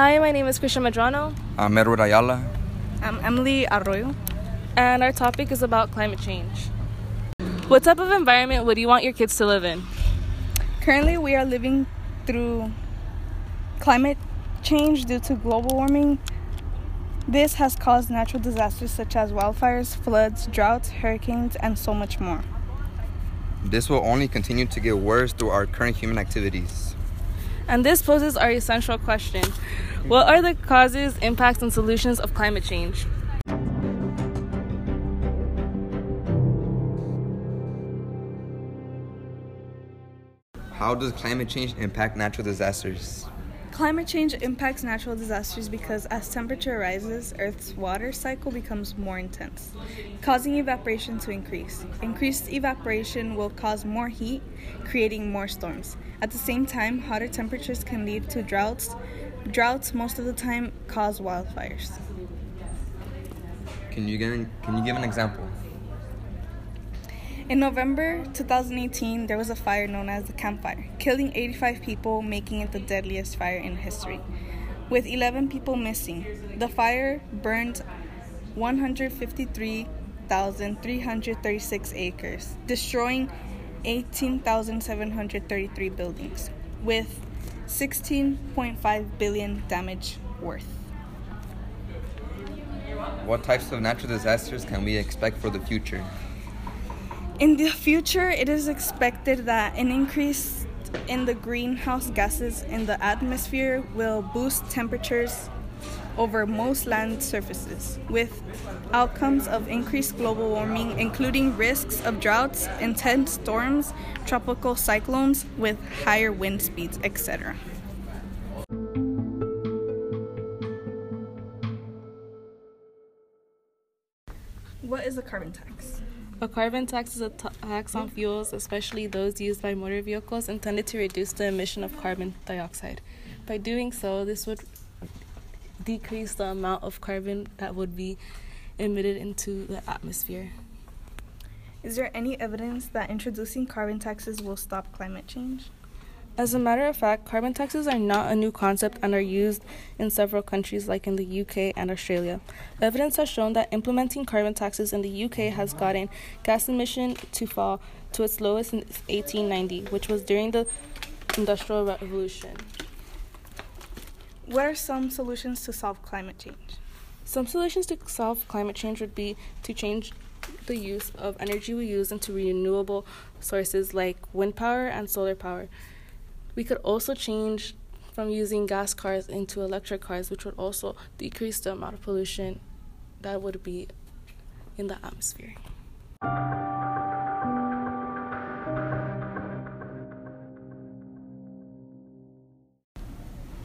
Hi, my name is Christian Madrano. I'm Edward Ayala. I'm Emily Arroyo. And our topic is about climate change. What type of environment would you want your kids to live in? Currently, we are living through climate change due to global warming. This has caused natural disasters such as wildfires, floods, droughts, hurricanes, and so much more. This will only continue to get worse through our current human activities. And this poses our essential question What are the causes, impacts, and solutions of climate change? How does climate change impact natural disasters? Climate change impacts natural disasters because as temperature rises, Earth's water cycle becomes more intense, causing evaporation to increase. Increased evaporation will cause more heat, creating more storms. At the same time, hotter temperatures can lead to droughts. Droughts most of the time cause wildfires. Can you give an, can you give an example? In November 2018, there was a fire known as the Camp Fire, killing 85 people, making it the deadliest fire in history. With 11 people missing, the fire burned 153,336 acres, destroying 18,733 buildings, with 16.5 billion damage worth. What types of natural disasters can we expect for the future? In the future, it is expected that an increase in the greenhouse gases in the atmosphere will boost temperatures over most land surfaces, with outcomes of increased global warming, including risks of droughts, intense storms, tropical cyclones with higher wind speeds, etc. What is a carbon tax? A carbon tax is a tax on fuels, especially those used by motor vehicles, intended to reduce the emission of carbon dioxide. By doing so, this would decrease the amount of carbon that would be emitted into the atmosphere. Is there any evidence that introducing carbon taxes will stop climate change? As a matter of fact, carbon taxes are not a new concept and are used in several countries like in the UK and Australia. Evidence has shown that implementing carbon taxes in the UK has gotten gas emission to fall to its lowest in 1890, which was during the Industrial Revolution. What are some solutions to solve climate change? Some solutions to solve climate change would be to change the use of energy we use into renewable sources like wind power and solar power. We could also change from using gas cars into electric cars, which would also decrease the amount of pollution that would be in the atmosphere.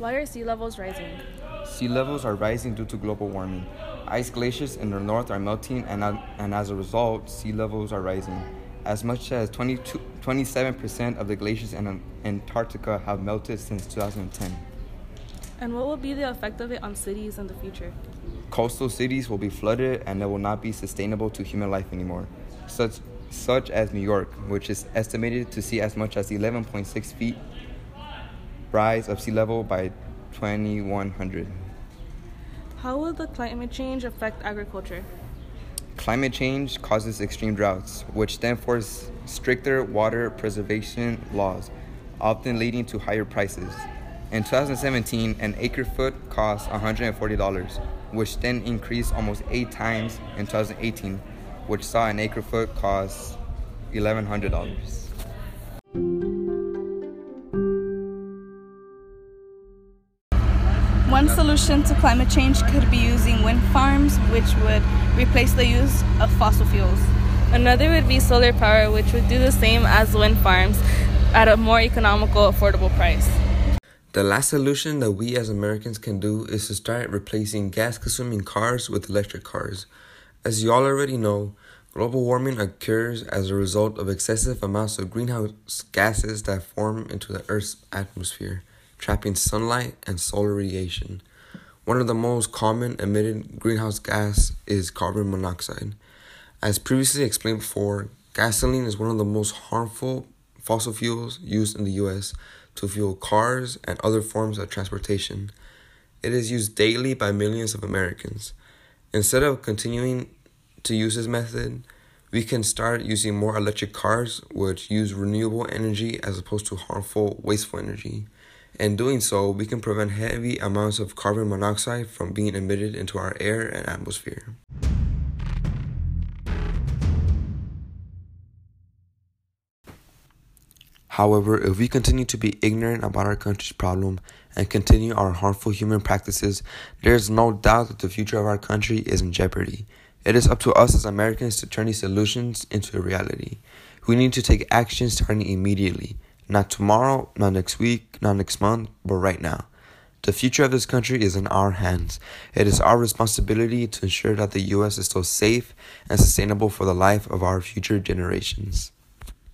Why are sea levels rising? Sea levels are rising due to global warming. Ice glaciers in the north are melting, and, and as a result, sea levels are rising. As much as 22, 27% of the glaciers in Antarctica have melted since 2010. And what will be the effect of it on cities in the future? Coastal cities will be flooded and they will not be sustainable to human life anymore, such, such as New York, which is estimated to see as much as 11.6 feet rise of sea level by 2100. How will the climate change affect agriculture? Climate change causes extreme droughts, which then force stricter water preservation laws, often leading to higher prices. In 2017, an acre foot cost $140, which then increased almost eight times in 2018, which saw an acre foot cost $1,100. Solution to climate change could be using wind farms, which would replace the use of fossil fuels. Another would be solar power, which would do the same as wind farms at a more economical, affordable price. The last solution that we as Americans can do is to start replacing gas consuming cars with electric cars. As you all already know, global warming occurs as a result of excessive amounts of greenhouse gases that form into the Earth's atmosphere trapping sunlight and solar radiation. One of the most common emitted greenhouse gas is carbon monoxide. As previously explained before, gasoline is one of the most harmful fossil fuels used in the US to fuel cars and other forms of transportation. it is used daily by millions of Americans. Instead of continuing to use this method, we can start using more electric cars which use renewable energy as opposed to harmful, wasteful energy. In doing so, we can prevent heavy amounts of carbon monoxide from being emitted into our air and atmosphere. However, if we continue to be ignorant about our country's problem and continue our harmful human practices, there is no doubt that the future of our country is in jeopardy. It is up to us as Americans to turn these solutions into a reality. We need to take action starting immediately. Not tomorrow, not next week, not next month, but right now. The future of this country is in our hands. It is our responsibility to ensure that the U.S. is still safe and sustainable for the life of our future generations.